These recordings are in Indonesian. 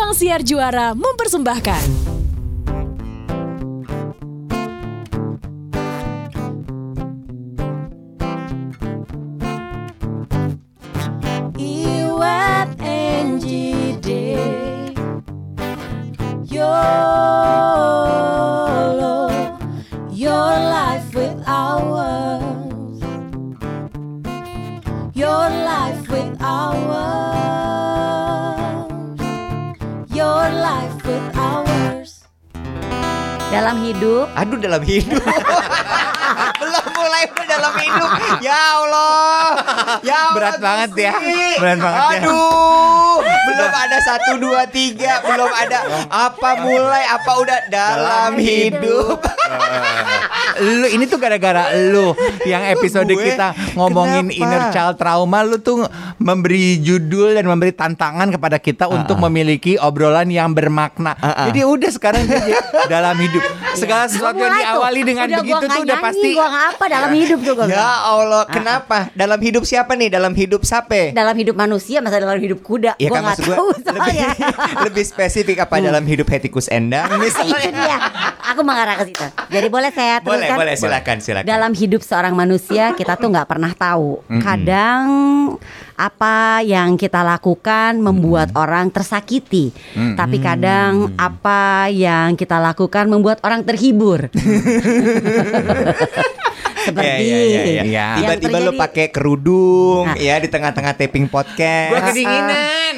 Ruang Siar Juara mempersembahkan. Dalam hidup. Belum mulai dalam hidup. Ya Allah. Ya Allah, Berat banget ya. Berat banget ya. Aduh. Belum ada satu dua tiga. Belum ada apa mulai apa udah dalam, hidup. lu ini tuh gara-gara lu yang episode Gue? kita ngomongin Kenapa? inner child trauma lu tuh memberi judul dan memberi tantangan kepada kita untuk memiliki obrolan yang bermakna. Ah, ah. Jadi udah sekarang jadi dalam hidup segala sesuatu yang tuh. diawali dengan udah begitu tuh udah pasti Gua apa dalam hidup tuh gua Ya. Allah, kenapa? Dalam hidup siapa nih? Dalam hidup siapa? Dalam hidup manusia masa dalam hidup kuda Ya Gua kan gue tahu lebih, soalnya lebih spesifik apa dalam hidup Hetikus Endang Itu misalnya. dia Aku mengarah ke situ Jadi boleh saya Boleh, teruskan boleh silakan, silakan. Dalam hidup seorang manusia kita tuh nggak pernah tahu. Kadang apa yang kita lakukan membuat orang tersakiti, tapi kadang apa yang kita lakukan membuat orang terhibur. Seperti Ya, ya, ya, ya. Ya. yang Tiba-tiba lu terjadi- pakai kerudung Nah. ya di tengah-tengah taping podcast. Gue kedinginan.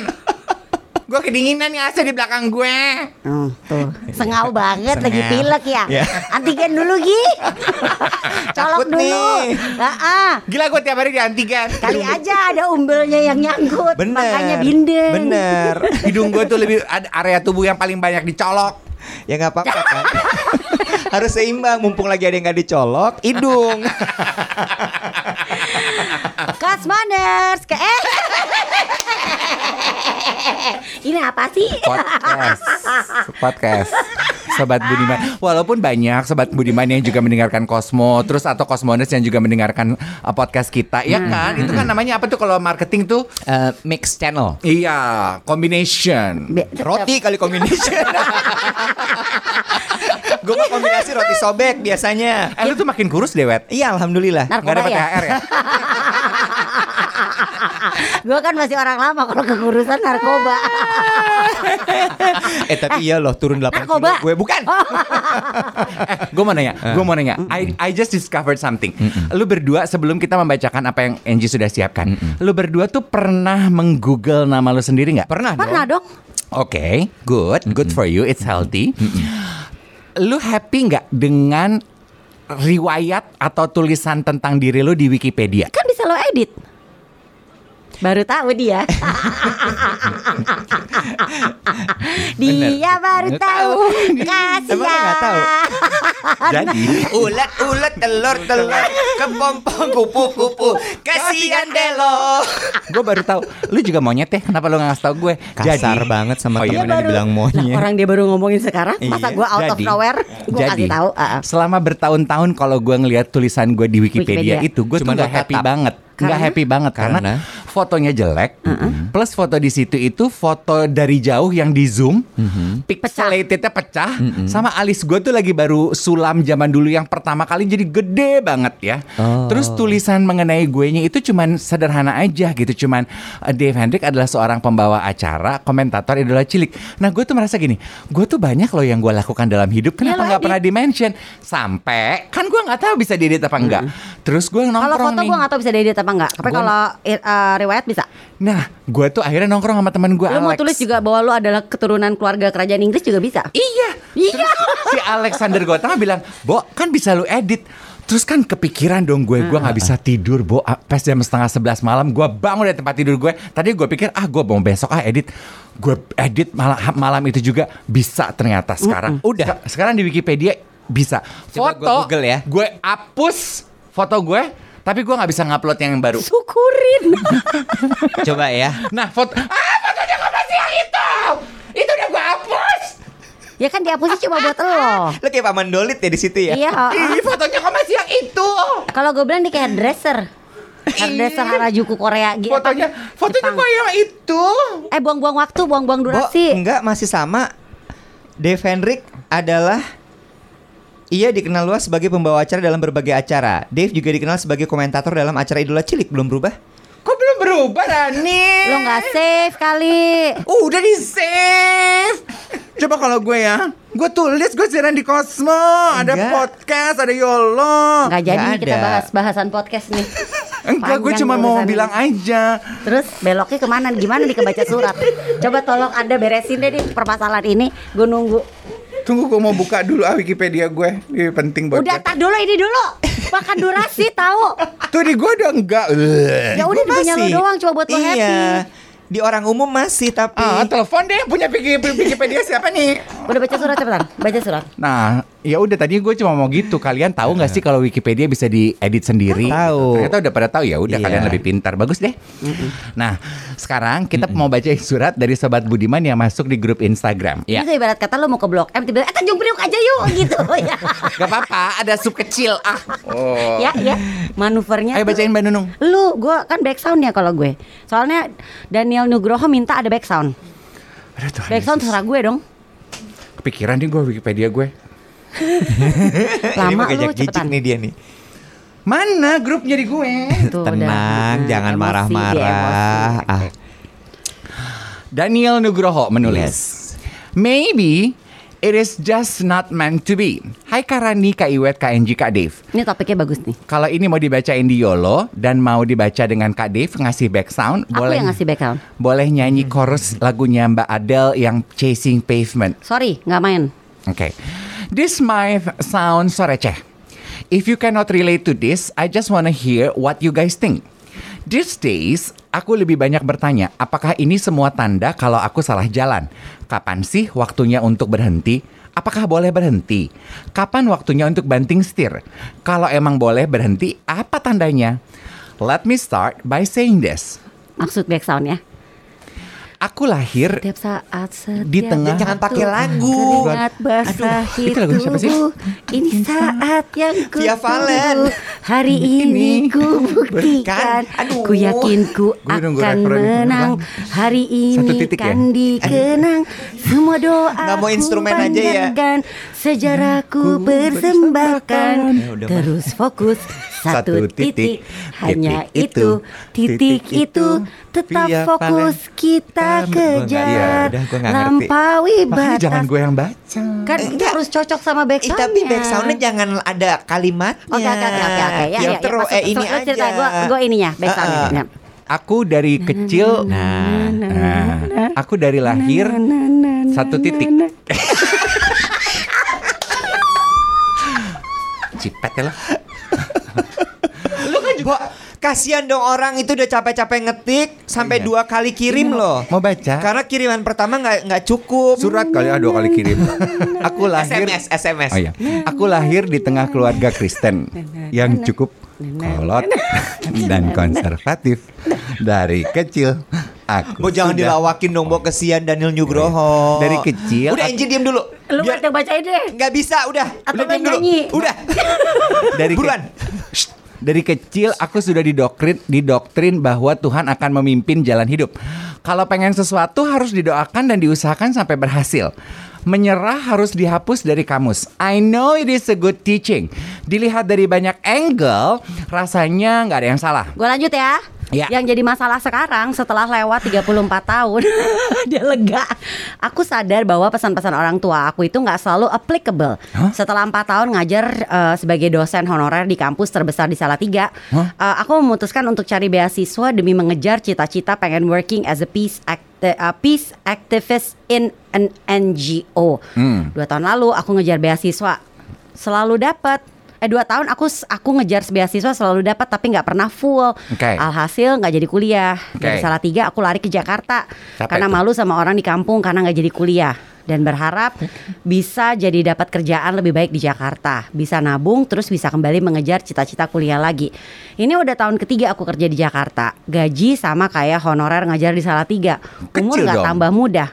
Gue kedinginan nih AC di belakang gue. Hmm, tuh sengau banget lagi Sengau. pilek ya. Ya. Antigen dulu Gi. Colok Takut dulu. nih. Ah, Gila gue tiap hari di antigen. Kali aja ada umbelnya yang nyangkut, Bener. makanya bindeng. Bener. Hidung gue tuh lebih ada area tubuh yang paling banyak dicolok. ya nggak apa-apa kan. Harus seimbang. Mumpung lagi ada yang nggak dicolok, hidung. Kasmaners, ke eh. Ini apa sih? podcast podcast sobat Budiman walaupun banyak sobat Budiman yang juga mendengarkan Cosmo terus atau Cosmoners yang juga mendengarkan uh, podcast kita ya kan itu kan namanya apa tuh kalau marketing tuh Eh, mix channel. iya combination Be-. Roti kali combination. Gue mah kombinasi roti sobek biasanya. eh lu tuh makin kurus deh Wet Iya, alhamdulillah. nggak Narkoba dapat ya? THR ya Gue kan masih orang lama kalau kegurusan narkoba. eh tapi iya loh turun 8 kilo. Narkoba. Gue bukan. eh gue mau nanya gue mau nanya I, I just discovered something lu berdua sebelum kita membacakan apa yang Angie sudah siapkan lu berdua tuh pernah menggoogle nama lu sendiri nggak Pernah dong. Pernah dong. Oke, good, good for you, it's healthy. Lu happy nggak dengan riwayat atau tulisan tentang diri lu di Wikipedia? Kan bisa lo edit. Baru tahu dia. dia baru tahu. Kasih nggak tahu? Jadi, Ulat ulat telur telur kepompong kupu kupu kasihan delo. gue baru tahu. Lu juga monyet ya? Kenapa lu nggak ngasih tau gue? Kasar banget sama Oh, iya, yang dibilang monyet. orang dia baru ngomongin sekarang, masa Iya, gue out of jadi- nowhere, gue jadi, kasih tahu. ah, ah. selama bertahun-tahun kalau gue ngelihat tulisan gue di Wikipedia, Wikipedia. itu, gue tuh lo happy banget, nggak Karena? happy banget karena, Karena? Fotonya jelek, plus foto di situ itu foto dari jauh yang di zoom, pixelatednya pecah, sama alis gue tuh lagi baru sulam zaman dulu yang pertama kali jadi gede banget ya. Oh. Terus tulisan mengenai gue nya itu cuman sederhana aja gitu, cuman uh, Dave Hendrik adalah seorang pembawa acara, komentator idola cilik. Nah gue tuh merasa gini, gue tuh banyak loh yang gue lakukan dalam hidup, kenapa nggak edit. pernah di mention? Sampai kan gue nggak tahu bisa diedit apa enggak. Terus gue Kalau nongkrong foto nih. gue gak tau bisa diedit apa enggak Tapi kalau eh, riwayat bisa Nah, gue tuh akhirnya nongkrong sama teman gue Lu mau tulis juga bahwa lu adalah keturunan keluarga kerajaan Inggris juga bisa Iya. Iya. Terus si Alexander Gotama bilang, Bo, kan bisa lu edit. Terus kan kepikiran dong gue, gue nggak bisa tidur, Bo. Ah, Pas jam setengah sebelas malam, gue bangun dari tempat tidur gue. Tadi gue pikir, ah gue mau besok ah edit. Gue edit malam, malam itu juga bisa ternyata sekarang. Udah. Sekarang di Wikipedia bisa. Coba gue Foto, Google ya. Gue hapus foto gue, tapi gue nggak bisa ngupload yang baru. Syukurin Coba ya. Nah, foto, ah fotonya kok masih yang itu? Itu udah gue hapus. Ya kan dihapusnya cuma buat lo Lu kayak paman Dolit ya di situ ya. Iya Ih, fotonya kok masih yang itu? Kalau gue bilang dia kayak dresser Hairdresser Harajuku Korea gitu. Fotonya, fotonya kok yang itu. Eh buang-buang waktu, buang-buang Bo, durasi. enggak masih sama. Dave Hendrik adalah ia dikenal luas sebagai pembawa acara dalam berbagai acara. Dave juga dikenal sebagai komentator dalam acara Idola Cilik belum berubah. Kok belum berubah Rani? Lo nggak save kali. Uh, udah di save. Coba kalau gue ya, gue tulis gue siaran di Cosmo, ada Enggak. podcast, ada Yolo. Nggak jadi nggak kita ada. bahas bahasan podcast nih. Enggak, gue cuma mau bilang aja. Terus beloknya ke mana? Gimana nih kebaca surat? Coba tolong anda beresin deh nih permasalahan ini. Gue nunggu. Tunggu gue mau buka dulu ah Wikipedia gue. Ini penting buat Udah tak dulu ini dulu. Makan durasi tahu. Tuh di gue udah enggak. Ya udah punya lo masih. doang coba buat lo happy. Di orang umum masih tapi Ah, telepon deh punya Wiki- Wikipedia siapa nih? Udah baca surat cepetan. Baca surat. Nah, ya udah tadi gue cuma mau gitu. Kalian tahu nggak sih kalau Wikipedia bisa diedit sendiri? Tahu. Ternyata udah pada tahu ya. Udah Iya. kalian lebih pintar. Bagus deh. Nah, sekarang kita mau baca surat dari sobat Budiman yang masuk di grup Instagram. Ya. Bisa ibarat kata lo mau ke Blok M tiba-tiba eh Tanjung Priok aja yuk gitu ya. Gak apa-apa, ada sub kecil. Ah. Oh. ya ya manuvernya Ayo bacain Mbak Nunung. Lu, gua kan back sound ya kalau gue. Soalnya Daniel Nugroho minta ada back sound. Aduh, Tuhan Back sound terserah gue dong. Kepikiran nih gue Wikipedia gue. Lama lu cepetan. nih dia nih. Mana grupnya di gue? Tuh, Tenang, udah. jangan marah-marah. Ah, Daniel Nugroho menulis. Yes. Maybe it is just not meant to be. Hai Karani, Kak Iwet, Kak Enji, Kak Dave. Ini topiknya bagus nih. Kalau ini mau dibacain di YOLO dan mau dibaca dengan Kak Dave ngasih back sound, Aku boleh yang ngasih back sound. boleh nyanyi chorus lagunya Mbak Adele yang Chasing Pavement. Sorry, nggak main. Okay. This might sound so receh. If you cannot relate to this, I just wanna hear what you guys think. These days, aku lebih banyak bertanya, apakah ini semua tanda kalau aku salah jalan? Kapan sih waktunya untuk berhenti? Apakah boleh berhenti? Kapan waktunya untuk banting setir? Kalau emang boleh berhenti, apa tandanya? Let me start by saying this. Maksud back sound. Aku lahir Setiap saat setiap Di tengah- Jangan pakai lagu. Keringat basah Aduh, itu lagu siapa sih? Ini saat yang ku Via Valen. Hari ini ku buktikan Kan? Aduh. Ku yakin ku akan menang. Hari ini titik ya? kan dikenang Semua doa Nggak mau instrumen aja ya? Sejarahku Ku persembahkan Ya Mas. Terus fokus Satu titik, titik Hanya titik itu titik itu, Tetap via fokus kita. Gua kejar iya, udah, gua. Lampaui Makanya batas jangan gue yang baca. Kan Eh, itu harus cocok sama back Eh, soundnya tapi back soundnya jangan ada kalimatnya. Oke oke oke oke ya ya, ya terus eh ini aja. cerita gue gue ininya back soundnya ah. Ya. Aku dari kecil, Nah, nah, aku dari lahir satu titik. Cipet ya lo. Bo, kasihan dong orang itu udah capek-capek ngetik sampai Iya. dua kali kirim loh. Mau baca? Karena kiriman pertama nggak nggak cukup. Surat kali ah dua kali kirim. Aku lahir SMS, SMS. Oh iya. Aku lahir di tengah keluarga Kristen yang cukup kolot dan konservatif. Dari kecil aku Bo jangan sudah- dilawakin dong, Bo kesian Daniel Nugroho. Dari kecil, Udah aku- Enji diem dulu. Lu Biar yang bacain deh nggak bisa, udah. Atau udah main diem dulu. nyanyi. Udah. dari ke- Buruan. Shh. Dari kecil aku sudah didoktrin didoktrin bahwa Tuhan akan memimpin jalan hidup. Kalau pengen sesuatu harus didoakan dan diusahakan sampai berhasil. Menyerah harus dihapus dari kamus. I know it is a good teaching. Dilihat dari banyak angle, rasanya nggak ada yang salah. Gue lanjut ya Ya. Yang jadi masalah sekarang setelah lewat 34 tahun Dia lega. Aku sadar bahwa pesan-pesan orang tua aku itu nggak selalu applicable. Setelah 4 tahun ngajar eh, sebagai dosen honorer di kampus terbesar di Salatiga. Hah? eh, Aku memutuskan untuk cari beasiswa demi mengejar cita-cita pengen working as a peace, act- eh, peace activist in an NGO Hmm. Dua tahun lalu aku ngejar beasiswa. Selalu dapat Eh dua tahun aku aku ngejar beasiswa selalu dapat tapi nggak pernah full. Oke. Alhasil nggak jadi kuliah. Oke. Dari salah tiga aku lari ke Jakarta karena tuh. malu sama orang di kampung karena nggak jadi kuliah dan berharap bisa jadi dapat kerjaan lebih baik di Jakarta, bisa nabung terus bisa kembali mengejar cita-cita kuliah lagi. Ini udah tahun ketiga aku kerja di Jakarta, gaji sama kayak honorer ngajar di Salatiga, umur Kecil nggak tambah mudah.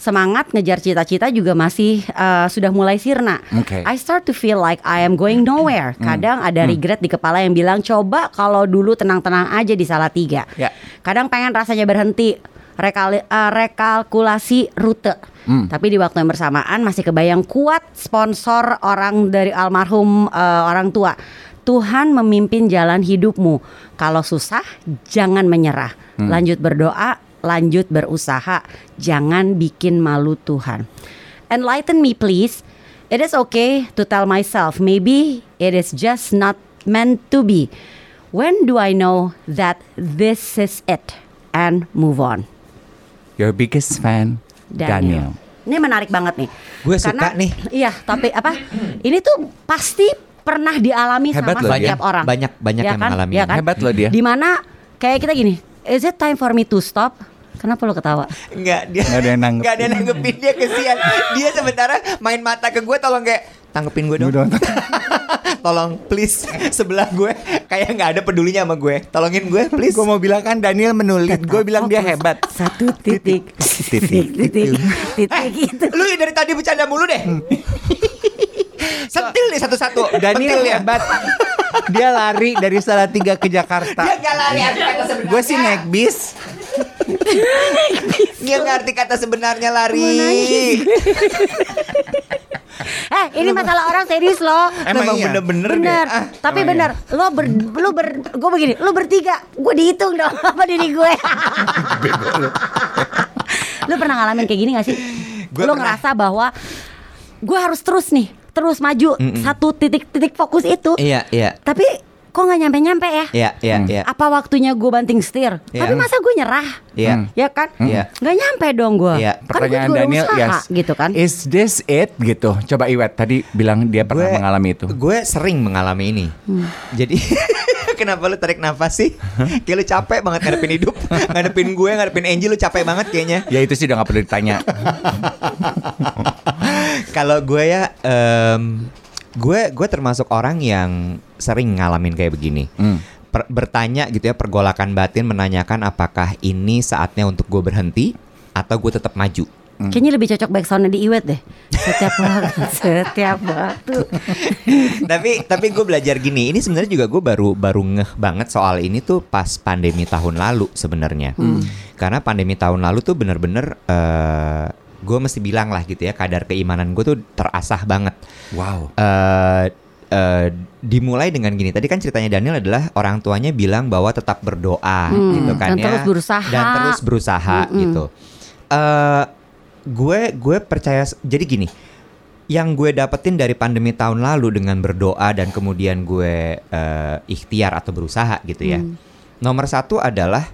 Semangat ngejar cita-cita juga masih uh, sudah mulai sirna. Oke. I start to feel like I am going nowhere. Kadang ada regret di kepala yang bilang coba kalau dulu tenang-tenang aja di salah tiga. Ya. Kadang pengen rasanya berhenti rekali- eh, rekalkulasi rute. Tapi di waktu yang bersamaan masih kebayang kuat sponsor orang dari almarhum eh, orang tua. Tuhan memimpin jalan hidupmu. Kalau susah jangan menyerah. Lanjut berdoa, lanjut berusaha. Jangan bikin malu Tuhan. Enlighten me please. It is okay to tell myself maybe it is just not meant to be. When do I know that this is it and move on? Your biggest fan, Daniel. Ini menarik banget nih. Gue suka nih. Iya, tapi apa? Ini tuh pasti pernah dialami Hebat sama setiap dia. orang. Banyak- banyak Iya yang kan? mengalami ini. kan? Hebat loh dia. Di mana kayak kita gini, is it time for me to stop? Kenapa lo ketawa? Enggak dia Nggak ada yang nanggepin. Nggak ada yang nanggepin dia kesian. Dia sementara main mata ke gue tolong kayak tanggepin gue dong. Tolong please sebelah gue kayak nggak ada pedulinya sama gue. Tolongin gue please. Gue mau bilang kan Daniel menulis. Gue bilang dia hebat. Satu titik, Titik. titik, titik itu. Lu dari tadi bercanda mulu deh. Sentil nih satu-satu. Daniel Pentil ya. hebat. Dia lari dari Salatiga ke Jakarta. Dia nggak lari sebenarnya. Gue sih naik bis. Dia nggak arti kata sebenarnya lari. Eh, ini masalah orang serius loh. Emang iya? bener-bener Bener. Ah, tapi bener. Lo ber, lo ber, gue begini, lo bertiga, gue dihitung dong sama diri gue. lo pernah ngalamin kayak gini gak sih? Gue lo pernah. ngerasa bahwa gue harus terus nih, terus maju satu titik-titik fokus itu. Iya, iya. Tapi kok nggak nyampe-nyampe ya? Iya, iya, Hmm. iya. Apa waktunya gue banting setir? Iya. Tapi masa gue nyerah? Iya. Ya kan? Iya. Nggak nyampe dong gue. Iya. Kan gue Pertanyaan udah Daniel, usaha yes. gitu kan? Is this it? Gitu. Coba Iwet tadi bilang dia pernah mengalami itu. Gue sering mengalami ini. Hmm. Jadi kenapa lu tarik nafas sih? Kayak lu capek banget ngadepin hidup, ngadepin gue, ngadepin Angie lu capek banget kayaknya. Ya itu sih udah gak perlu ditanya. Kalau gue ya, em, gue gue termasuk orang yang sering ngalamin kayak begini. Hmm. Per- bertanya gitu ya pergolakan batin menanyakan apakah ini saatnya untuk gue berhenti atau gue tetap maju. Kayaknya lebih cocok backsoundnya di Iwet deh. Setiap waktu, setiap waktu. tapi tapi gue belajar gini. Ini sebenarnya juga gue baru baru ngeh banget soal ini tuh pas pandemi tahun lalu sebenarnya. Karena pandemi tahun lalu tuh bener-bener eh, gue mesti bilang lah gitu ya kadar keimanan gue tuh terasah banget. Wow. eh eh, dimulai dengan gini. Tadi kan ceritanya Daniel adalah orang tuanya bilang bahwa tetap berdoa Hmm, gitu kan dan ya. terus berusaha. Dan terus berusaha gitu. Eh gue gue percaya jadi gini. Yang gue dapetin dari pandemi tahun lalu dengan berdoa dan kemudian gue eh, ikhtiar atau berusaha gitu ya. Hmm. Nomor satu adalah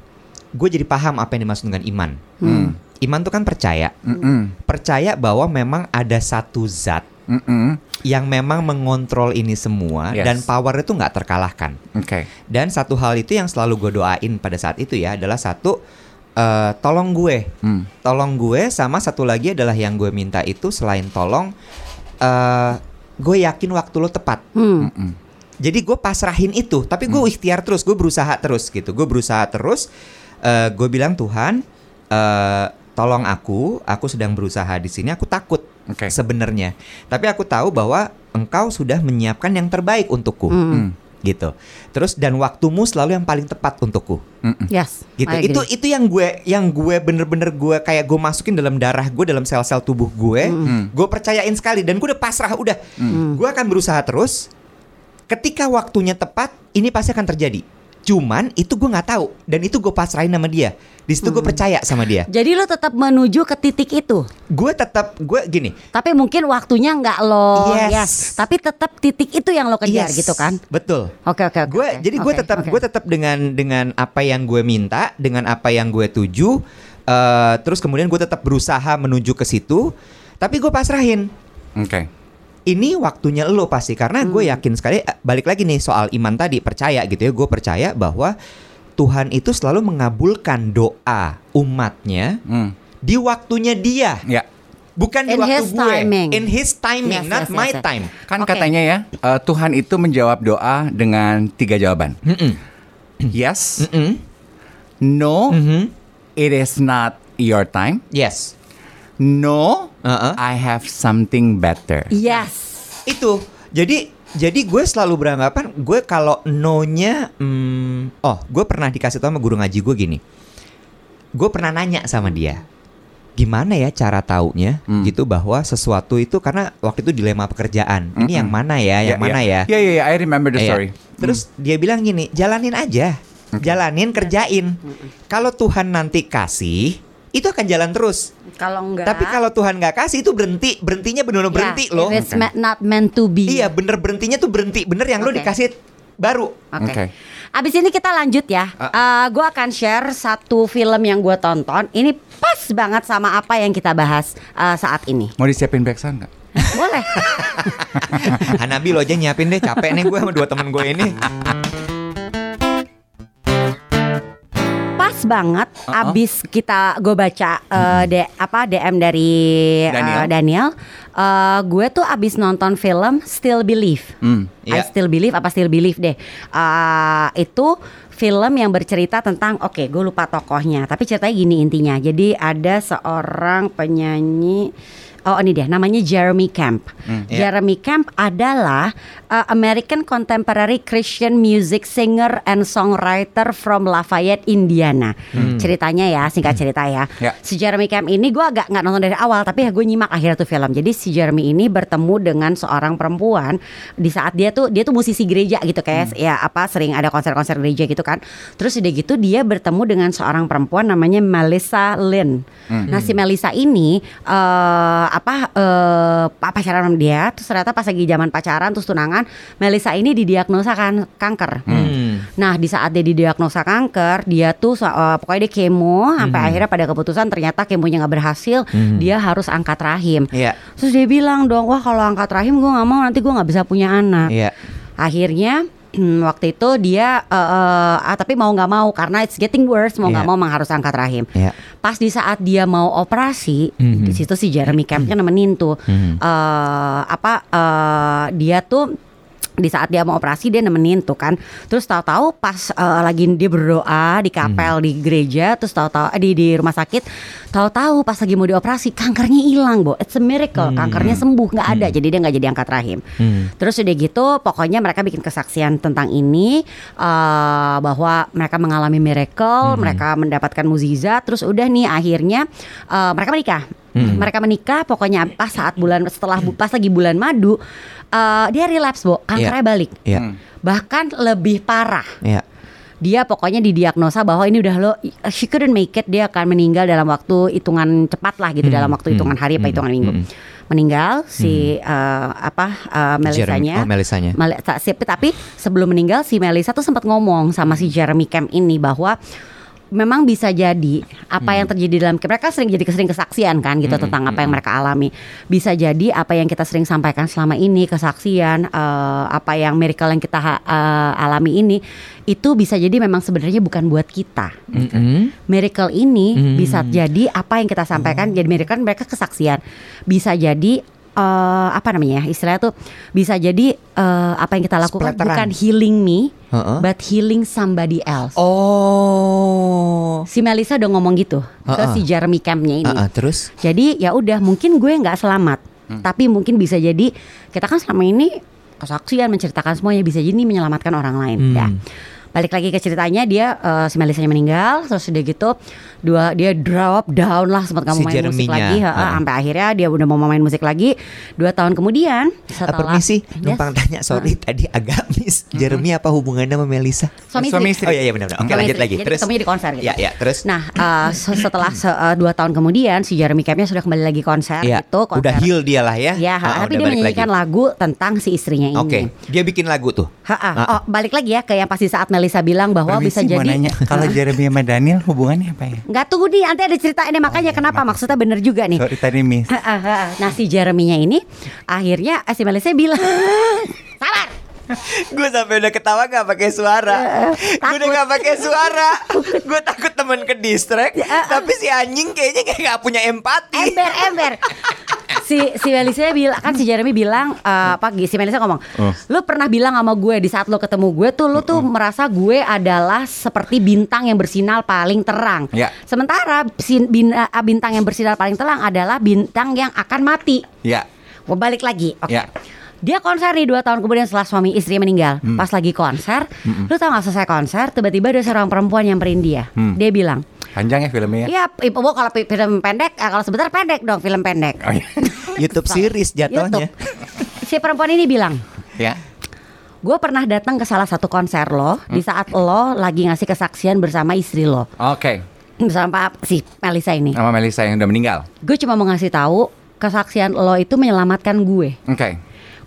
gue jadi paham apa yang dimaksud dengan iman. Hmm. Iman tuh kan percaya. Mm-mm. Percaya bahwa memang ada satu zat Mm-mm. yang memang mengontrol ini semua Yes. dan power itu nggak terkalahkan. Oke. Dan satu hal itu yang selalu gue doain pada saat itu ya adalah satu eh, tolong gue, Hmm. tolong gue sama satu lagi adalah yang gue minta itu selain tolong, eh gue yakin waktu lo tepat. Hmm. Mm-mm. Jadi gue pasrahin itu, tapi gue ikhtiar terus, gue berusaha terus gitu, gue berusaha terus. Eh, gue bilang Tuhan, eh, tolong aku, aku sedang berusaha di sini, aku takut Oke. sebenarnya, tapi aku tahu bahwa Engkau sudah menyiapkan yang terbaik untukku, Hmm. gitu. Terus dan waktumu selalu yang paling tepat untukku, Mm-mm. Yes. gitu. I agree. Itu itu yang gue yang gue bener-bener gue kayak gue masukin dalam darah gue dalam sel-sel tubuh gue, Hmm. gue percayain sekali dan gue udah pasrah udah, gue akan berusaha terus. Ketika waktunya tepat, ini pasti akan terjadi. Cuman itu gue nggak tahu dan itu gue pasrahin sama dia. Di situ gue percaya sama dia. Jadi lo tetap menuju ke titik itu. Gue tetap gue gini. Tapi mungkin waktunya nggak lo Yes. Tapi tetap titik itu yang lo kejar yes, gitu kan. Betul. Oke oke oke. gue oke. jadi gue Oke, tetap oke. gue tetap dengan dengan apa yang gue minta dengan apa yang gue tuju eh, terus kemudian gue tetap berusaha menuju ke situ tapi gue pasrahin Oke. Ini waktunya lo pasti karena gue Hmm. yakin sekali eh, balik lagi nih soal iman tadi percaya gitu ya gue percaya bahwa Tuhan itu selalu mengabulkan doa umatnya Hmm. di waktunya dia Ya. bukan di In waktu his gue timing. in his timing Yes, not yes, my yes, yes. time Kan Oke. katanya ya, eh, Tuhan itu menjawab doa dengan tiga jawaban. Mm-mm. Yes, Mm-mm. no, Mhm. it is not your time, yes no, Uh-uh. I have something better. Yes. Itu. Jadi jadi gue selalu beranggapan gue kalau no-nya hmm, oh, gue pernah dikasih tau sama guru ngaji gue gini. Gue pernah nanya sama dia. Gimana ya cara taunya Hmm. gitu bahwa sesuatu itu karena waktu itu dilema pekerjaan. Ini yang mana ya? Yang mana ya? Ya ya ya, I remember the Iya. story. Terus dia bilang gini, jalanin aja, jalanin kerjain. Kalau Tuhan nanti kasih, itu akan jalan terus. Kalau enggak. Tapi kalau Tuhan nggak kasih itu berhenti, berhentinya benar-benar Ya, berhenti loh. If it's ma- not meant to be. Iya bener berhentinya tuh berhenti, bener yang lo Oke. dikasih baru. Oke. Oke. Abis ini kita lanjut ya. Ah. gue akan share satu film yang gue tonton. Ini pas banget sama apa yang kita bahas eh, saat ini. Mau disiapin backsound nggak? Boleh. Hanabi lo aja nyiapin deh, capek nih gue sama dua temen gue ini. Pas banget Uh-uh. abis kita gue baca eh, de, apa DM dari eh, Daniel. Daniel, eh, gue tuh abis nonton film Still Believe. Hmm. I Iya. Still Believe apa Still Believe deh. Eh, itu film yang bercerita tentang oke gue lupa tokohnya tapi ceritanya gini intinya jadi ada seorang penyanyi Oh ini dia namanya Jeremy Camp. iya. Jeremy Camp adalah uh, American Contemporary Christian Music Singer and Songwriter from Lafayette, Indiana. Ceritanya ya singkat cerita ya. Ya. Si Jeremy Camp ini gue agak nggak nonton dari awal tapi ya gue nyimak akhirnya tuh film. Jadi si Jeremy ini bertemu dengan seorang perempuan di saat dia tuh dia tuh musisi gereja gitu kayak ya apa sering ada konser-konser gereja gitu kan. Terus udah gitu dia bertemu dengan seorang perempuan namanya Melissa Lynn. Nah si Melissa ini eh apa eh pacaran sama dia terus ternyata pas lagi zaman pacaran terus tunangan Melissa ini didiagnosa kan kanker. Hmm. Nah di saat dia didiagnosa kanker dia tuh eh, pokoknya dia kemo sampai akhirnya pada keputusan ternyata kemonya nggak berhasil dia harus angkat rahim. Iya. Terus dia bilang dong wah kalau angkat rahim gue nggak mau nanti gue nggak bisa punya anak. Iya. Akhirnya waktu itu dia eh, eh, ah, tapi mau nggak mau karena it's getting worse mau nggak Iya. mau memang harus angkat rahim. Iya. Pas di saat dia mau operasi Mhm. di situ si Jeremy Campnya nemenin tuh Mhm. eh, apa eh, dia tuh di saat dia mau operasi dia nemenin tuh kan. Terus tahu-tahu pas eh, lagi dia berdoa di kapel di gereja terus tahu-tahu eh, di di rumah sakit tahu-tahu pas lagi mau dioperasi kankernya hilang bo. It's a miracle. Kankernya sembuh nggak ada. Jadi dia nggak jadi angkat rahim. Hmm. Terus udah gitu, pokoknya mereka bikin kesaksian tentang ini eh, bahwa mereka mengalami miracle, mereka mendapatkan mukjizat. Terus udah nih akhirnya eh, mereka menikah. Mereka menikah, pokoknya pas saat bulan setelah bu- pas lagi bulan madu, eh, dia relapse, bo, kankernya balik. Iya. Hmm. Bahkan lebih parah. Iya. Dia pokoknya didiagnosa bahwa ini udah lo she couldn't make it, dia akan meninggal dalam waktu hitungan cepat lah gitu, dalam waktu hitungan hari apa hitungan minggu. Meninggal si eh, apa eh, Melisanya. Oh, Melisanya. Mel- tapi sebelum meninggal si Melisa tuh sempat ngomong sama si Jeremy Camp ini bahwa memang bisa jadi apa yang terjadi dalam mereka sering jadi sering kesaksian kan gitu tentang apa yang mereka alami. Bisa jadi apa yang kita sering sampaikan selama ini kesaksian eh, apa yang miracle yang kita eh, alami ini itu bisa jadi memang sebenarnya bukan buat kita. Mm-mm. miracle ini Hmm. bisa jadi apa yang kita sampaikan jadi miracle mereka kesaksian. Bisa jadi eh, apa namanya ya, istilahnya tuh bisa jadi eh, apa yang kita lakukan Splatteran. bukan healing me Heeh. but healing somebody else Oh. si Melisa udah ngomong gitu ke Heeh. si Jeremy Campnya ini ah, terus? jadi ya udah mungkin gue nggak selamat tapi mungkin bisa jadi kita kan selama ini kesaksian menceritakan semuanya bisa jadi menyelamatkan orang lain Hmm. ya balik lagi ke ceritanya dia eh, si Melisanya meninggal terus udah gitu dua dia drop down lah sempat nggak Si main musik Jeremy-nya, lagi ha, ah. sampai akhirnya dia udah mau main musik lagi dua tahun kemudian Ah, setelah permisi, Yes. numpang tanya. Sorry tadi agak miss. Jeremy apa hubungannya sama Melisa? suami Suami istri. istri. Oh iya iya benar benar. Oke Suami lanjut lagi. Jadi Terus. ketemunya di konser gitu. Ya ya terus. Nah, eh, se- setelah se- eh, dua tahun kemudian si Jeremy Campnya sudah kembali lagi konser Iya, itu konser. udah heal dia lah ya. Ya, Ah, tapi udah dia menyanyikan lagi. lagu tentang si istrinya ini. Oke, dia bikin lagu tuh. Ha-ha. Ah. Oh, balik lagi ya ke yang pasti saat Melisa bilang bahwa bisa Permisi, mau jadi nanya, kalau Jeremy sama Daniel hubungannya apa ya? nggak tunggu nih, nanti ada cerita ini makanya kenapa maksudnya bener juga nih. Sorry tadi miss. Nah si Jeremy-nya ini akhirnya eh, si Melisa bilang sabar gue sampai udah ketawa gak pakai suara. gue udah gak pakai suara. gue takut temen ke distract. tapi si anjing kayaknya kayak gak punya empati. ember ember si si Melisa bilang kan si Jeremy bilang eh, apa si Melisa ngomong Oh. lu pernah bilang sama gue di saat lu ketemu gue tuh lu tuh merasa gue adalah seperti bintang yang bersinar paling terang Ya. sementara sin- bin- eh, bintang yang bersinar paling terang adalah bintang yang akan mati Ya. gue balik lagi oke Ya. Dia konser nih dua tahun kemudian setelah suami istri meninggal Hmm. pas lagi konser lu tau gak selesai konser tiba-tiba ada seorang perempuan nyamperin dia Hmm. dia bilang Panjang ya filmnya ya? Iya, ibu Bu, kalau film pendek, eh, kalau sebentar pendek dong film pendek. Oh, iya. YouTube series jatuhnya. YouTube. Si perempuan ini bilang, ya. gue pernah datang ke salah satu konser lo di saat lo lagi ngasih kesaksian bersama istri lo Oke. bersama Pak- si Melisa ini. Sama Melisa yang udah meninggal. Gue cuma mau ngasih tahu kesaksian lo itu menyelamatkan gue. Oke.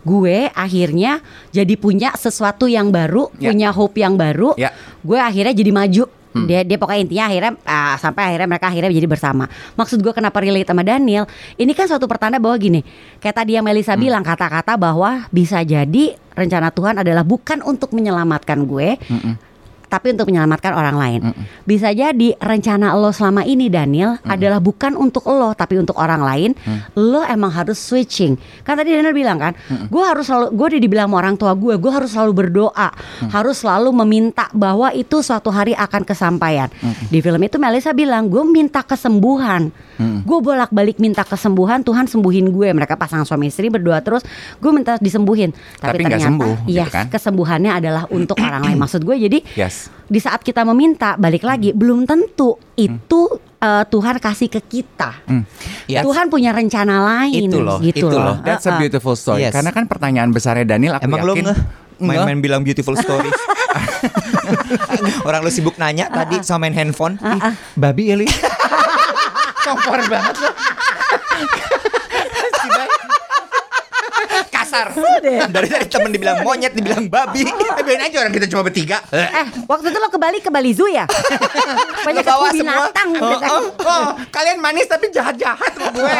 Gue akhirnya jadi punya sesuatu yang baru, Ya. punya hope yang baru. Ya. Gue akhirnya jadi maju. Hmm. Dia dia pokoknya intinya akhirnya ah, sampai akhirnya mereka akhirnya jadi bersama. Maksud gue kenapa relate sama Daniel? Ini kan suatu pertanda bahwa gini, kayak tadi yang Melisa Hmm. bilang kata-kata bahwa bisa jadi rencana Tuhan adalah bukan untuk menyelamatkan gue, tapi untuk menyelamatkan orang lain. Bisa jadi rencana lo selama ini Daniel adalah bukan untuk lo tapi untuk orang lain. Lo emang harus switching. Kan tadi Daniel bilang kan, gue harus selalu gue udah dibilang sama orang tua gue, gue harus selalu berdoa, harus selalu meminta bahwa itu suatu hari akan kesampaian. Di film itu Melisa bilang, gue minta kesembuhan. Gue bolak-balik minta kesembuhan, Tuhan sembuhin gue. Mereka pasangan suami istri berdoa terus, gue minta disembuhin. Tapi, Tapi ternyata, sembuh, gitu iya, kan? kesembuhannya adalah untuk orang lain. Maksud gue jadi Yes. Di saat kita meminta balik lagi belum tentu itu eh, Tuhan kasih ke kita. Hmm. Ya. Tuhan punya rencana lain Itu loh, gitu itu loh. loh. That's a beautiful story. Yes. Karena kan pertanyaan besarnya Daniel aku Emang lo yakin main-main bilang beautiful story. Orang lu sibuk nanya tadi sama main handphone. Ih, babi Eli. Kompor banget lo. Kasar. Dari dari temen dibilang monyet, dibilang babi. Eh, biarin aja orang kita cuma bertiga. Eh, waktu itu lo ke Bali ke Bali Zoo ya? Banyak Lo bawa ketemu semua. binatang. Oh, oh, oh, kalian manis tapi jahat-jahat sama gue.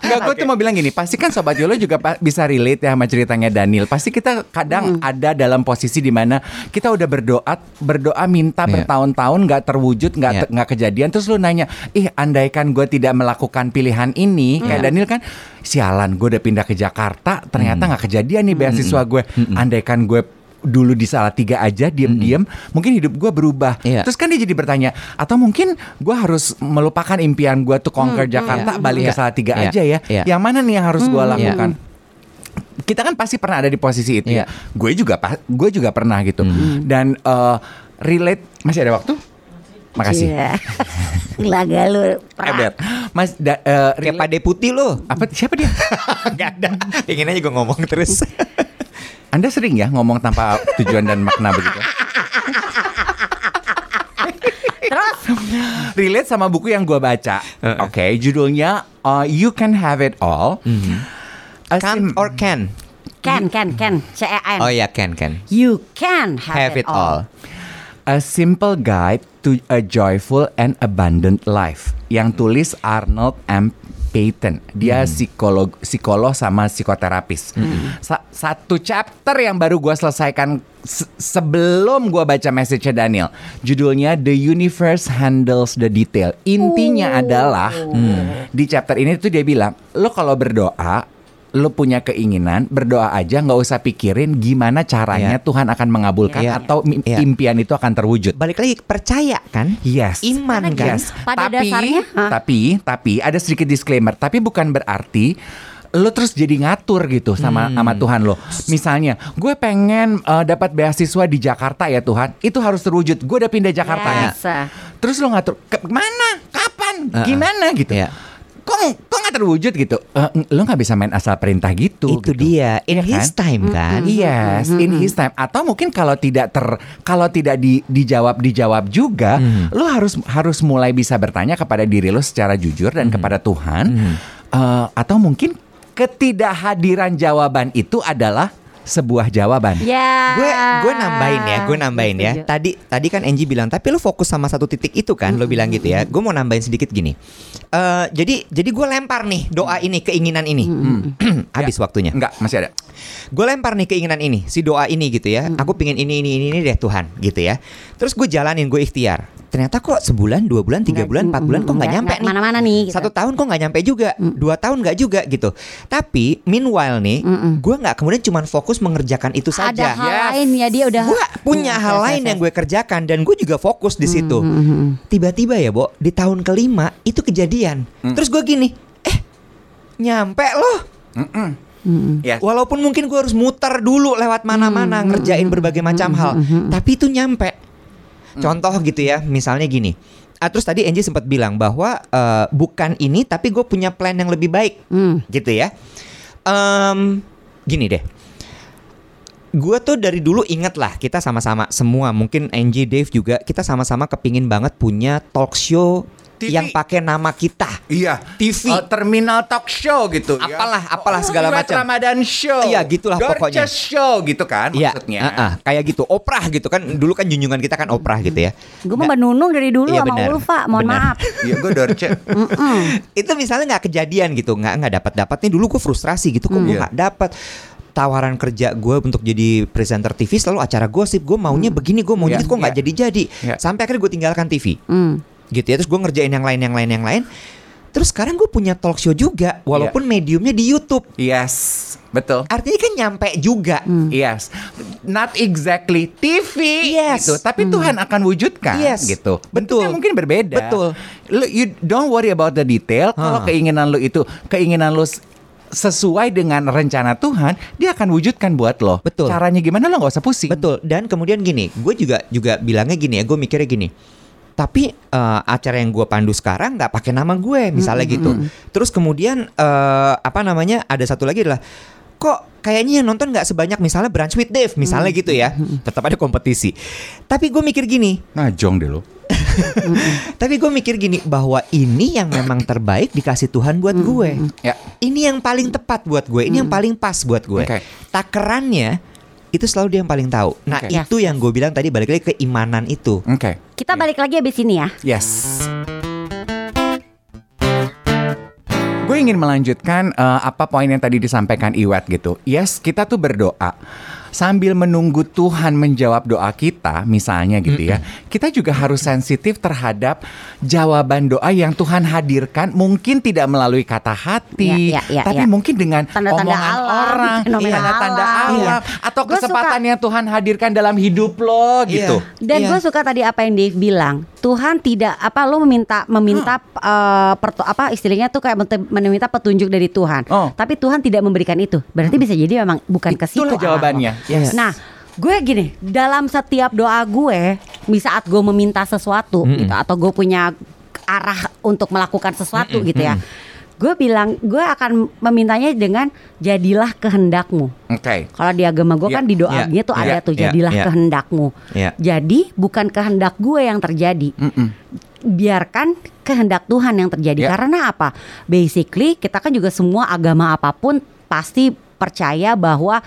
Enggak, gue tuh mau bilang gini, pasti kan Sobat Yolo juga bisa relate ya sama ceritanya Daniel. Pasti kita kadang ada dalam posisi di mana kita udah berdoa, berdoa minta Iya. bertahun-tahun nggak terwujud, nggak Iya. nggak kejadian. Terus lu nanya, ih andaikan gue tidak melakukan pilihan ini, kayak Daniel kan, sialan gue udah pindah ke Jakarta, ternyata nggak kejadian nih beasiswa gue. Andaikan gue dulu di salah tiga aja diem-diem mungkin hidup gue berubah Iya. terus kan dia jadi bertanya atau mungkin gue harus melupakan impian gue tuh conquer Jakarta iya. balik ke Iya. salah tiga Iya. aja ya Iya. yang mana nih yang harus gue lakukan Iya. kita kan pasti pernah ada di posisi itu ya Iya. gue juga pa- gue juga pernah gitu dan eh, relate masih ada waktu makasih Iya. Laga lu. Eber mas da, eh, Kayak pade putih lo. apa siapa dia Gak ada. Pengen aja gue ngomong terus. anda sering ya ngomong tanpa tujuan dan makna begitu Terus relate sama buku yang gue baca. Oke, judulnya uh, You Can Have It All. A Can or can? can can can C E N. Oh ya can can. You can have, Have it all. A Simple Guide to a Joyful and Abundant Life yang tulis Arnold M. Payton. Dia psikolog, psikolog sama psikoterapis. Sa- satu chapter yang baru gue selesaikan se- sebelum gue baca message Daniel. Judulnya The Universe Handles the Detail. Intinya adalah di chapter ini tuh dia bilang, lo kalau berdoa lo punya keinginan berdoa aja nggak usah pikirin gimana caranya Iya. Tuhan akan mengabulkan Iya. atau Iya. impian itu akan terwujud. Balik lagi percaya kan? Yes. Iman Karena kan? gini, Pada tapi, dasarnya, tapi, tapi ada sedikit disclaimer. Tapi bukan berarti lo terus jadi ngatur gitu sama Hmm. sama Tuhan lo. Misalnya, gue pengen uh, dapat beasiswa di Jakarta ya Tuhan. Itu harus terwujud. Gue udah pindah Jakarta ya. Yes. uh, Terus lo ngatur ke mana, kapan, Uh-uh. gimana gitu. Iya. Kok kok nggak terwujud gitu? Eh, lo nggak bisa main asal perintah gitu. Itu gitu. dia. In Iya his kan? time kan? Yes, in his time. Atau mungkin kalau tidak ter kalau tidak di, dijawab dijawab juga, lo harus harus mulai bisa bertanya kepada diri lo secara jujur dan kepada Tuhan. Eh, atau mungkin ketidakhadiran jawaban itu adalah sebuah jawaban. Ya. gue gue nambahin ya gue nambahin ya. Tadi tadi kan Angie bilang tapi lo fokus sama satu titik itu kan? Lo bilang gitu ya. Gue mau nambahin sedikit gini. Eh jadi jadi gue lempar nih doa ini keinginan ini. Habis waktunya. Enggak, masih ada. gue lempar nih keinginan ini si doa ini gitu ya. Aku pingin ini ini ini ini deh Tuhan gitu ya. Terus gue jalanin gue ikhtiar ternyata kok sebulan, dua bulan, tiga bulan, empat bulan kok nggak nyampe nggak nih. ke mana-mana nih, gitu. Satu tahun kok nggak nyampe juga, dua tahun nggak juga gitu. Tapi meanwhile nih, gue nggak kemudian cuma fokus mengerjakan itu Ada saja. hal Yes. lain ya dia udah Gue punya Hmm, hal yes, lain yes, yang yes. gue kerjakan dan gue juga fokus di situ. Tiba-tiba ya, Bo, di tahun kelima itu kejadian. Terus gue gini, eh nyampe loh. Yes. Walaupun mungkin gue harus muter dulu lewat mana-mana ngerjain berbagai macam hal, tapi itu nyampe. Contoh gitu ya, misalnya gini. Ah, terus tadi Angie sempat bilang bahwa eh, bukan ini, tapi gue punya plan yang lebih baik, Hmm. gitu ya. Em, gini deh, gue tuh dari dulu inget lah kita sama-sama semua, mungkin Angie, Dave juga kita sama-sama kepingin banget punya talk show TV. yang pakai nama kita. Iya, TV. Oh, terminal talk show gitu ya. Apalah, apalah segala Iwet macam. Ramadan show. Iya, gitulah Dorce pokoknya. show gitu kan Iya, maksudnya. ah, ah, kayak gitu. Oprah gitu kan. Dulu kan junjungan kita kan Oprah gitu ya. Gue mau Nunung dari dulu Iya, sama. Ulfa, mohon Benar. maaf. Iya, gue Dorce. itu misalnya nggak kejadian gitu, nggak nggak dapat dapat nih dulu gue frustrasi gitu, kok gue Iya. nggak dapat tawaran kerja gue untuk jadi presenter TV selalu acara gosip gue maunya begini gue maunya Iya, gitu kok nggak iya. jadi jadi Iya. sampai akhirnya gue tinggalkan TV Hmm. Gitu ya terus gue ngerjain yang lain yang lain yang lain terus sekarang gue punya talk show juga walaupun Iya. mediumnya di YouTube yes, betul. artinya kan nyampe juga Yes, not exactly TV Yes. gitu, tapi Tuhan akan wujudkan Yes. gitu. Betul. Bentuknya mungkin berbeda. Betul. Lu you don't worry about the detail. Kalau keinginan lu itu keinginan lu sesuai dengan rencana Tuhan, dia akan wujudkan buat lo. Betul. Caranya gimana lo nggak usah pusing. Betul. Dan kemudian gini, gue juga juga bilangnya gini ya, gue mikirnya gini. Tapi eh, acara yang gue pandu sekarang nggak pakai nama gue, misalnya gitu. Terus kemudian eh, apa namanya? Ada satu lagi adalah kok kayaknya yang nonton nggak sebanyak misalnya Brunch with Dave, misalnya gitu ya. Tetap ada kompetisi. Tapi gue mikir gini, Nah, jong deh lo. tapi gue mikir gini bahwa ini yang memang terbaik dikasih Tuhan buat gue. Ya. Ini yang paling tepat buat gue, ini yang paling pas buat gue. Oke. Takarannya itu selalu dia yang paling tahu. Nah, Oke. itu yang gue bilang tadi balik lagi keimanan itu. Oke. Kita balik lagi abis ini ya. Yes. Gue ingin melanjutkan eh, apa poin yang tadi disampaikan Iwet gitu. Yes, kita tuh berdoa sambil menunggu Tuhan menjawab doa kita, misalnya gitu ya. Kita juga harus sensitif terhadap jawaban doa yang Tuhan hadirkan, mungkin tidak melalui kata hati, Ya, ya, ya, tapi ya. mungkin dengan Tanda-tanda omongan alam, orang, tanda-tanda alam. alam, Iya. atau Gua kesempatan suka- yang Tuhan hadirkan dalam hidup lo gitu. Dan Iya. gue suka tadi apa yang Dave bilang. Tuhan tidak apa lo meminta meminta eh, pertu- apa istilahnya tuh kayak meminta petunjuk dari Tuhan. Oh. Tapi Tuhan tidak memberikan itu. Berarti bisa jadi memang bukan ke situ. Itulah arah lo. jawabannya. Yes. Nah, gue gini, dalam setiap doa gue, di saat gue meminta sesuatu gitu atau gue punya arah untuk melakukan sesuatu gitu ya. Gue bilang gue akan memintanya dengan jadilah kehendakmu. Oke. Kalau di agama gue Ya, kan di doanya ya, tuh ya, ada tuh ya, jadilah ya. kehendakmu. Ya. Jadi bukan kehendak gue yang terjadi. Mm-mm. Biarkan kehendak Tuhan yang terjadi. Ya. Karena apa? Basically kita kan juga semua agama apa pun pasti percaya bahwa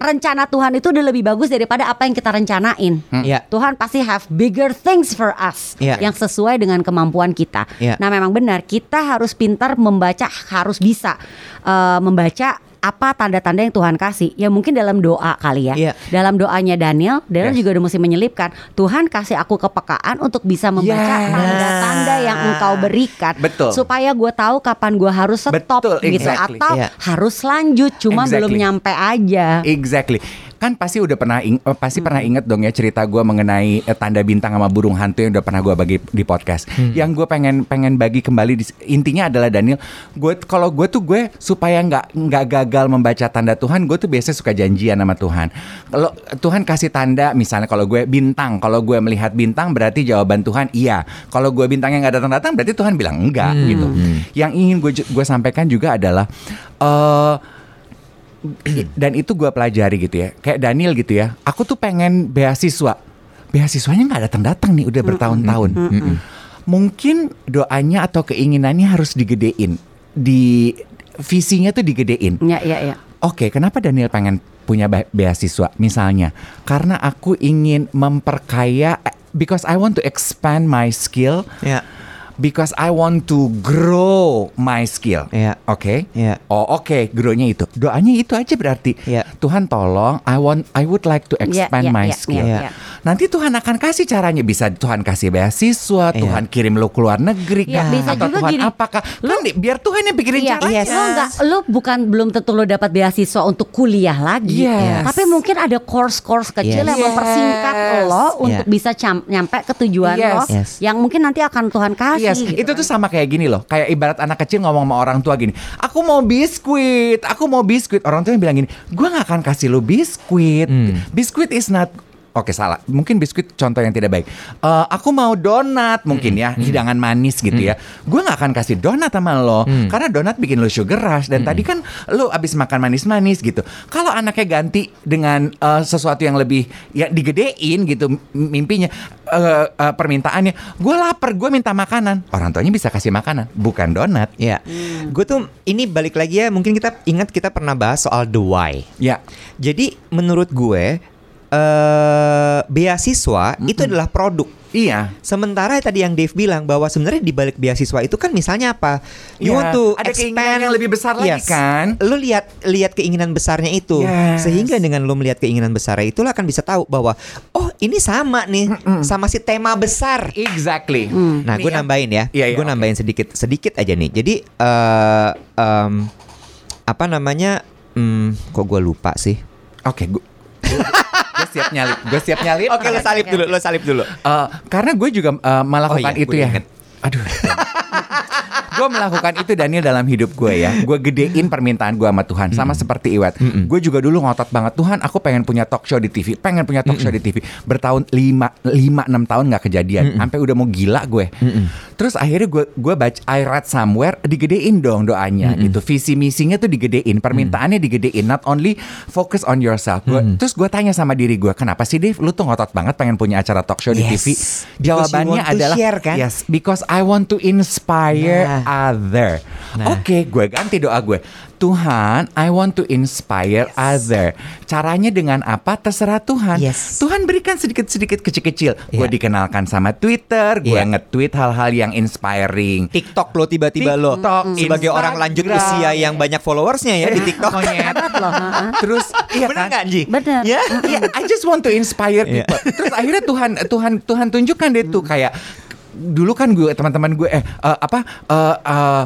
rencana Tuhan itu udah lebih bagus daripada apa yang kita rencanain. Ya. Tuhan pasti have bigger things for us Iya. yang sesuai dengan kemampuan kita. Iya. Nah, memang benar kita harus pintar membaca, harus bisa eh, membaca apa tanda-tanda yang Tuhan kasih. Ya mungkin dalam doa kali ya. Iya. Dalam doanya Daniel, Daniel Yes. juga udah mesti menyelipkan Tuhan kasih aku kepekaan untuk bisa membaca Yes. tanda-tanda yang Engkau berikan, Betul. supaya gue tahu kapan gue harus stop Betul, gitu exactly. atau Iya. harus lanjut, cuma Exactly. belum nyampe aja. Exactly. Kan pasti udah pernah ing- eh, pasti pernah inget dong ya cerita gue mengenai eh, tanda bintang sama burung hantu yang udah pernah gue bagi di podcast. Yang gue pengen pengen bagi kembali di, intinya adalah Daniel. Gue kalau gue tuh gue supaya nggak nggak gagal membaca tanda Tuhan, gue tuh biasanya suka janjian sama Tuhan. Kalau Tuhan kasih tanda, misalnya kalau gue bintang, kalau gue melihat bintang berarti jawaban Tuhan iya. Kalau gue bintangnya nggak datang datang berarti Tuhan bilang enggak gitu. Yang ingin gue gue sampaikan juga adalah. eh dan itu gue pelajari gitu ya. Kayak Daniel gitu ya. Aku tuh pengen beasiswa. Beasiswanya nggak datang datang nih udah bertahun-tahun. Mungkin doanya atau keinginannya harus digedein. Di visinya tuh digedein. Ya, ya, ya. Oke, kenapa Daniel pengen punya be- beasiswa? Misalnya, karena aku ingin memperkaya, eh, because I want to expand my skill, Ya. Because I want to grow my skill. Iya. Oke. Iya. Oh, oke, grow-nya itu. Doanya itu aja berarti. Iya. Tuhan tolong, I want I would like to Iya, expand iya, my iya, skill. iya, iya. Nanti Tuhan akan kasih caranya bisa Tuhan kasih beasiswa, Iya. Tuhan kirim lo keluar negeri Iya, bisa atau juga Tuhan gini. apakah? Kan di- biar Tuhan yang pikirin Iya, caranya. lo nggak, lo bukan belum tentu lo dapat beasiswa untuk kuliah lagi, Yes. tapi mungkin ada course-course kecil Yes. yang mempersingkat Yes. lo untuk Yeah. bisa nyampe ke tujuan Yes. lo, Yes. yang mungkin nanti akan Tuhan kasih. Yes, gitu. itu tuh sama kayak gini loh. Kayak ibarat anak kecil ngomong sama orang tua gini, "Aku mau biskuit, aku mau biskuit." Orang tua yang bilang gini, "Gua nggak akan kasih lu biskuit. Hmm. Biskuit is not Oke salah, mungkin biskuit contoh yang tidak baik. Eh, aku mau donat mungkin ya, hidangan manis gitu ya. Gue nggak akan kasih donat sama lo, karena donat bikin lo sugar rush. Dan tadi kan lo abis makan manis-manis gitu. Kalau anaknya ganti dengan eh, sesuatu yang lebih ya digedein gitu m- mimpinya, eh, eh, permintaannya. Gue lapar, gue minta makanan. Orang tuanya bisa kasih makanan, bukan donat. Ya, gue tuh ini balik lagi ya. Mungkin kita ingat kita pernah bahas soal the why. Ya, Jadi menurut gue eh beasiswa itu adalah produk. iya. Sementara tadi yang Dave bilang bahwa sebenarnya di balik beasiswa itu kan misalnya apa? You Iya, want to ada keinginan expand yang lebih besar lagi kan? Lu lihat lihat keinginan besarnya itu. Yes. Sehingga dengan lu melihat keinginan besarnya itu lu akan bisa tahu bahwa oh, ini sama nih sama si tema besar. Exactly. Nah, Nih gue ya. nambahin ya. Iya, iya, gue nambahin sedikit sedikit aja nih. Jadi eh em, apa namanya? Hmm, kok gue lupa sih? Oke, gue gue siap nyalip. Gue siap nyalip. Oke, lo salip dulu, lo salip dulu. Eh, karena gue juga eh, melakukan Oh iya, itu ya. inget. Aduh. Gue melakukan itu Daniel dalam hidup gue ya. Gue gedein permintaan gue sama Tuhan. Sama seperti Iwet. Gue juga dulu ngotot banget. Tuhan aku pengen punya talk show di TV. Pengen punya talk show di TV. Bertahun lima, lima enam tahun nggak kejadian. Sampai udah mau gila gue. Terus akhirnya gue gue baca I read somewhere digedein dong doanya gitu. Visi misinya tuh digedein. Permintaannya digedein. Not only focus on yourself. Gua- Terus gue tanya sama diri gue. Kenapa sih Dave? Lu tuh ngotot banget pengen punya acara talk show di Yes. TV. Because you Jawabannya adalah share, kan? yes, because I want to inspire Nah. other. Nah. Oke, gue ganti doa gue. Tuhan, I want to inspire other. Caranya dengan apa? Terserah Tuhan. Yes. Tuhan berikan sedikit-sedikit kecil-kecil. Gue Iya. dikenalkan sama Twitter, gue Iya. nge-tweet hal-hal yang inspiring. TikTok lo tiba-tiba lo TikTok, sebagai orang lanjut Instagram. usia yang banyak followersnya ya di TikTok. Loh, ha-ha. Terus iya Bener kan? nggak Ji? Bener. Ya. Iya, I just want to inspire Iya. people. Terus akhirnya Tuhan Tuhan Tuhan tunjukkan deh tuh kayak dulu kan gue teman-teman gue eh eh, apa eh eh,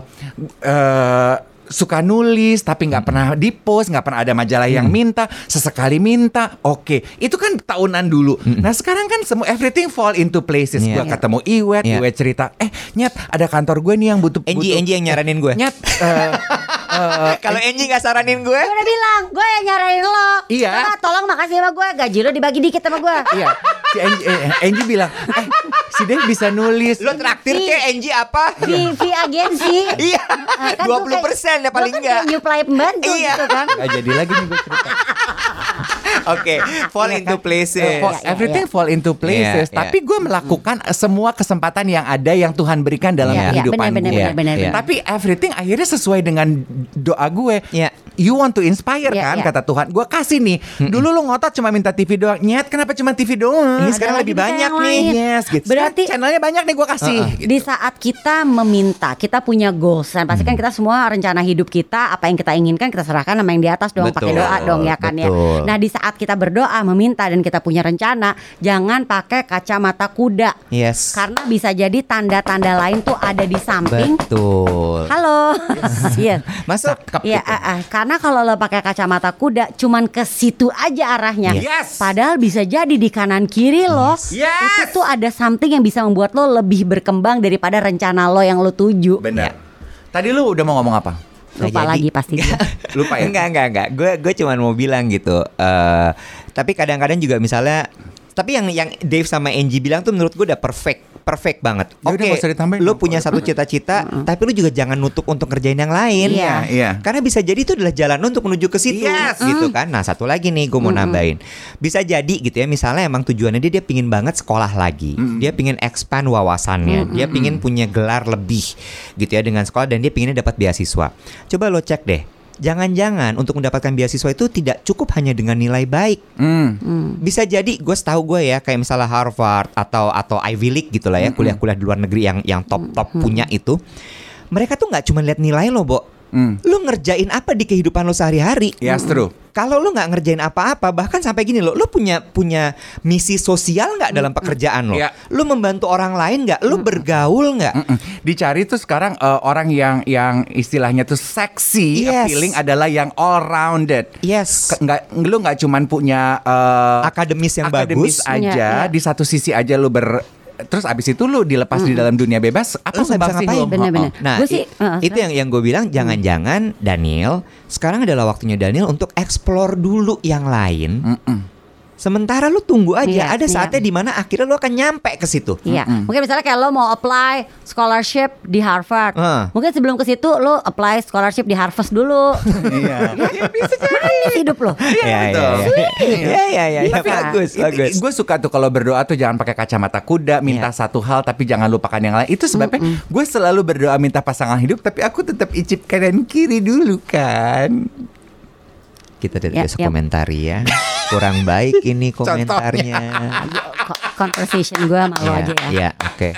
eh, suka nulis tapi nggak pernah di post nggak pernah ada majalah yang minta sesekali minta oke itu kan tahunan dulu nah sekarang kan semua everything fall into places Iya. gue ketemu Iwet Iya. Iwet cerita eh nyet ada kantor gue nih yang butuh Enji Enji yang nyaranin gue. nyet eh, eh, Kalau Enji nggak saranin gue, Gue udah bilang, gue yang nyaranin lo. Iya. Coba tolong makasih sama gue, gaji lo dibagi dikit sama gue. Iya, si Angie, eh, Angie bilang, eh, si Dave bisa nulis. lo traktir ke Enji apa? Fee, fee agensi. Iya, kan dua puluh persen ya paling kan enggak. kayak nyuplai pembantu Iya. gitu kan. Gak jadi lagi nih gue cerita. Oke, fall Iya into kan? places. Eh, fall- Iya, everything fall into places. Iya, iya. Tapi gue melakukan eh, semua kesempatan yang ada yang Tuhan berikan dalam iya, kehidupan benar, benar, gue. benar, benar, benar. Tapi everything akhirnya sesuai dengan doa gue. Iya. You want to inspire Iya, kan iya. kata Tuhan. Gue kasih nih. Dulu lu ngotot cuma minta TV doang. Nyet kenapa cuma TV doang? Ada sekarang lebih banyak nih. lain. Yes, gitu. Berarti- Sekarang channelnya banyak nih gue kasih. gitu. Di saat kita meminta, kita punya goals dan pasti kan kita semua rencana hidup kita, apa yang kita inginkan kita serahkan sama yang di atas dong, pakai doa dong ya kan ya. betul. Nah di saat kita berdoa meminta dan kita punya rencana, jangan pakai kacamata kuda. Yes. Karena bisa jadi tanda-tanda lain tuh ada di samping. Betul. Halo. Iya. Masuk. Iya, ah, ah. karena kalau lo pakai kacamata kuda, cuman ke situ aja arahnya. Yes. Padahal bisa jadi di kanan kiri lo, Yes. itu tuh ada something yang bisa membuat lo lebih berkembang daripada rencana lo yang lo tuju. Benar. Tadi lu udah mau ngomong apa? Lupa jadi. lagi pasti. dia. Lupa ya? Enggak, enggak, enggak. Gue gue cuman mau bilang gitu. eh tapi kadang-kadang juga misalnya tapi yang yang Dave sama Angie bilang tuh menurut gue udah perfect, perfect banget. Ya Oke, ditambahin lu dong. punya satu cita-cita, tapi lu juga jangan nutup untuk ngerjain yang lain. Iya. Iya. Karena bisa jadi itu adalah jalan untuk menuju ke situ, Yes. gitu kan. Nah satu lagi nih gue mau nambahin, bisa jadi gitu ya. Misalnya emang tujuannya dia dia pingin banget sekolah lagi, dia pingin expand wawasannya, dia pingin punya gelar lebih, gitu ya dengan sekolah dan dia pinginnya dapat beasiswa. Coba lo cek deh jangan-jangan untuk mendapatkan beasiswa itu tidak cukup hanya dengan nilai baik. Hmm. Bisa jadi gue setahu gue ya kayak misalnya Harvard atau atau Ivy League gitu lah ya kuliah-kuliah di luar negeri yang yang top top punya itu. Mereka tuh nggak cuma lihat nilai lo, Bo. Hmm. Lu ngerjain apa di kehidupan lo sehari-hari? Yes, true. Kalau lu nggak ngerjain apa-apa, bahkan sampai gini lo, lu punya punya misi sosial nggak dalam pekerjaan lo? Iya. Lu membantu orang lain nggak? Lu bergaul nggak? Dicari tuh sekarang eh, orang yang yang istilahnya tuh seksi, Yes. appealing adalah yang all rounded. Yes. Ke- nggak lu nggak cuman punya eh, Akademis yang akademis bagus. aja Iya, iya. di satu sisi aja lu ber terus abis itu lu dilepas di dalam dunia bebas apa Lu ngapain. lu? Bener-bener. Nah, Gua sih, uh, itu yang yang gue bilang jangan-jangan Daniel sekarang adalah waktunya Daniel untuk explore dulu yang lain. Mm-mm. Sementara lu tunggu aja, Iya, ada iya. saatnya di mana akhirnya lu akan nyampe ke situ. Iya, mungkin misalnya kayak lo mau apply scholarship di Harvard, Ah. mungkin sebelum ke situ lo apply scholarship di Harvard dulu. Iya. Manis hidup lo. Iya, iya, betul. iya. Iya, iya, iya, Bisa. bagus, bagus. Gue suka tuh kalau berdoa tuh jangan pakai kacamata kuda, minta Iya. satu hal tapi jangan lupakan yang lain. Itu sebabnya gue selalu berdoa minta pasangan hidup, tapi aku tetap icip kanan kiri dulu kan. Kita tidak Ya, bisa ya. komentari ya. Kurang baik ini komentarnya. Co- Conversation gue sama lo Iya, aja ya. Iya, oke.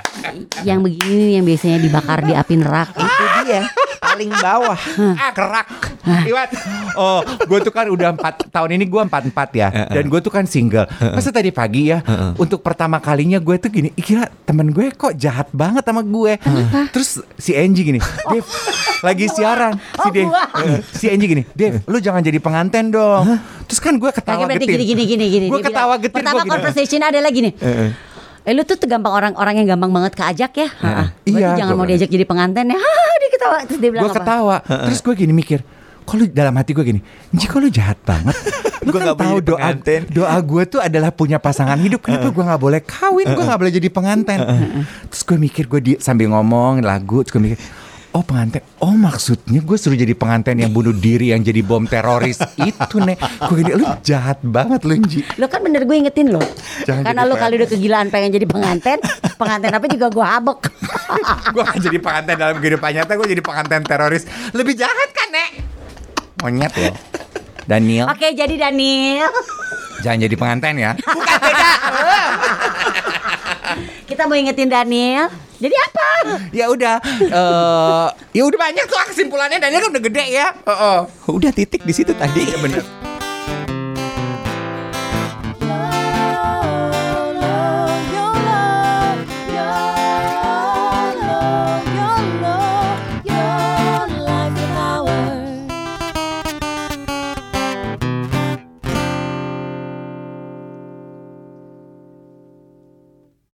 Yang begini yang biasanya dibakar di api neraka. Itu dia paling bawah. Ah, kerak. Iwat. Oh, gue tuh kan udah empat tahun ini gue empat empat ya, dan gue tuh kan single. Masa tadi pagi ya, untuk pertama kalinya gue tuh gini, "Ih, kira temen gue kok jahat banget sama gue. Terus si Angie gini, Dev, lagi siaran. Si Oh, Dev, eh, si Angie gini, Dev, lu jangan jadi penganten dong. Terus kan gue ketawa berarti getir. gini gini gini gini. Gue Dia ketawa bilang, getir. Pertama conversation adalah gini. Eh lu tuh tuh gampang orang orang yang gampang banget keajak ya. Heeh. Berarti Iya, jangan gua mau diajak jadi pengantin ya. Hah, dia ketawa terus dia bilang gue apa? ketawa terus gue gini mikir kok lu dalam hati gue gini Ji kok lu jahat banget Lu Gua kan tahu doa pengantin. doa gue tuh adalah punya pasangan hidup kenapa gue nggak boleh kawin gue nggak boleh jadi pengantin terus gue mikir gue di sambil ngomong lagu terus gue mikir Oh pengantin, oh maksudnya gue suruh jadi pengantin yang bunuh diri yang jadi bom teroris itu nih. Gue gini, lu jahat banget lu Ji. Lo kan bener gue ingetin lo. Karena lo kali udah kegilaan pengen jadi pengantin, pengantin apa juga gue habek. gue gak jadi pengantin dalam kehidupan nyata, gue jadi pengantin teroris. Lebih jahat kan nek? Monyet lo. Daniel, Oke jadi Daniel, jangan jadi pengantin ya. kita mau ingetin Daniel. Jadi apa? ya udah eh ya udah banyak tuh kesimpulannya Daniel kan udah gede ya. Heeh. Udah titik di situ tadi. Iya bener.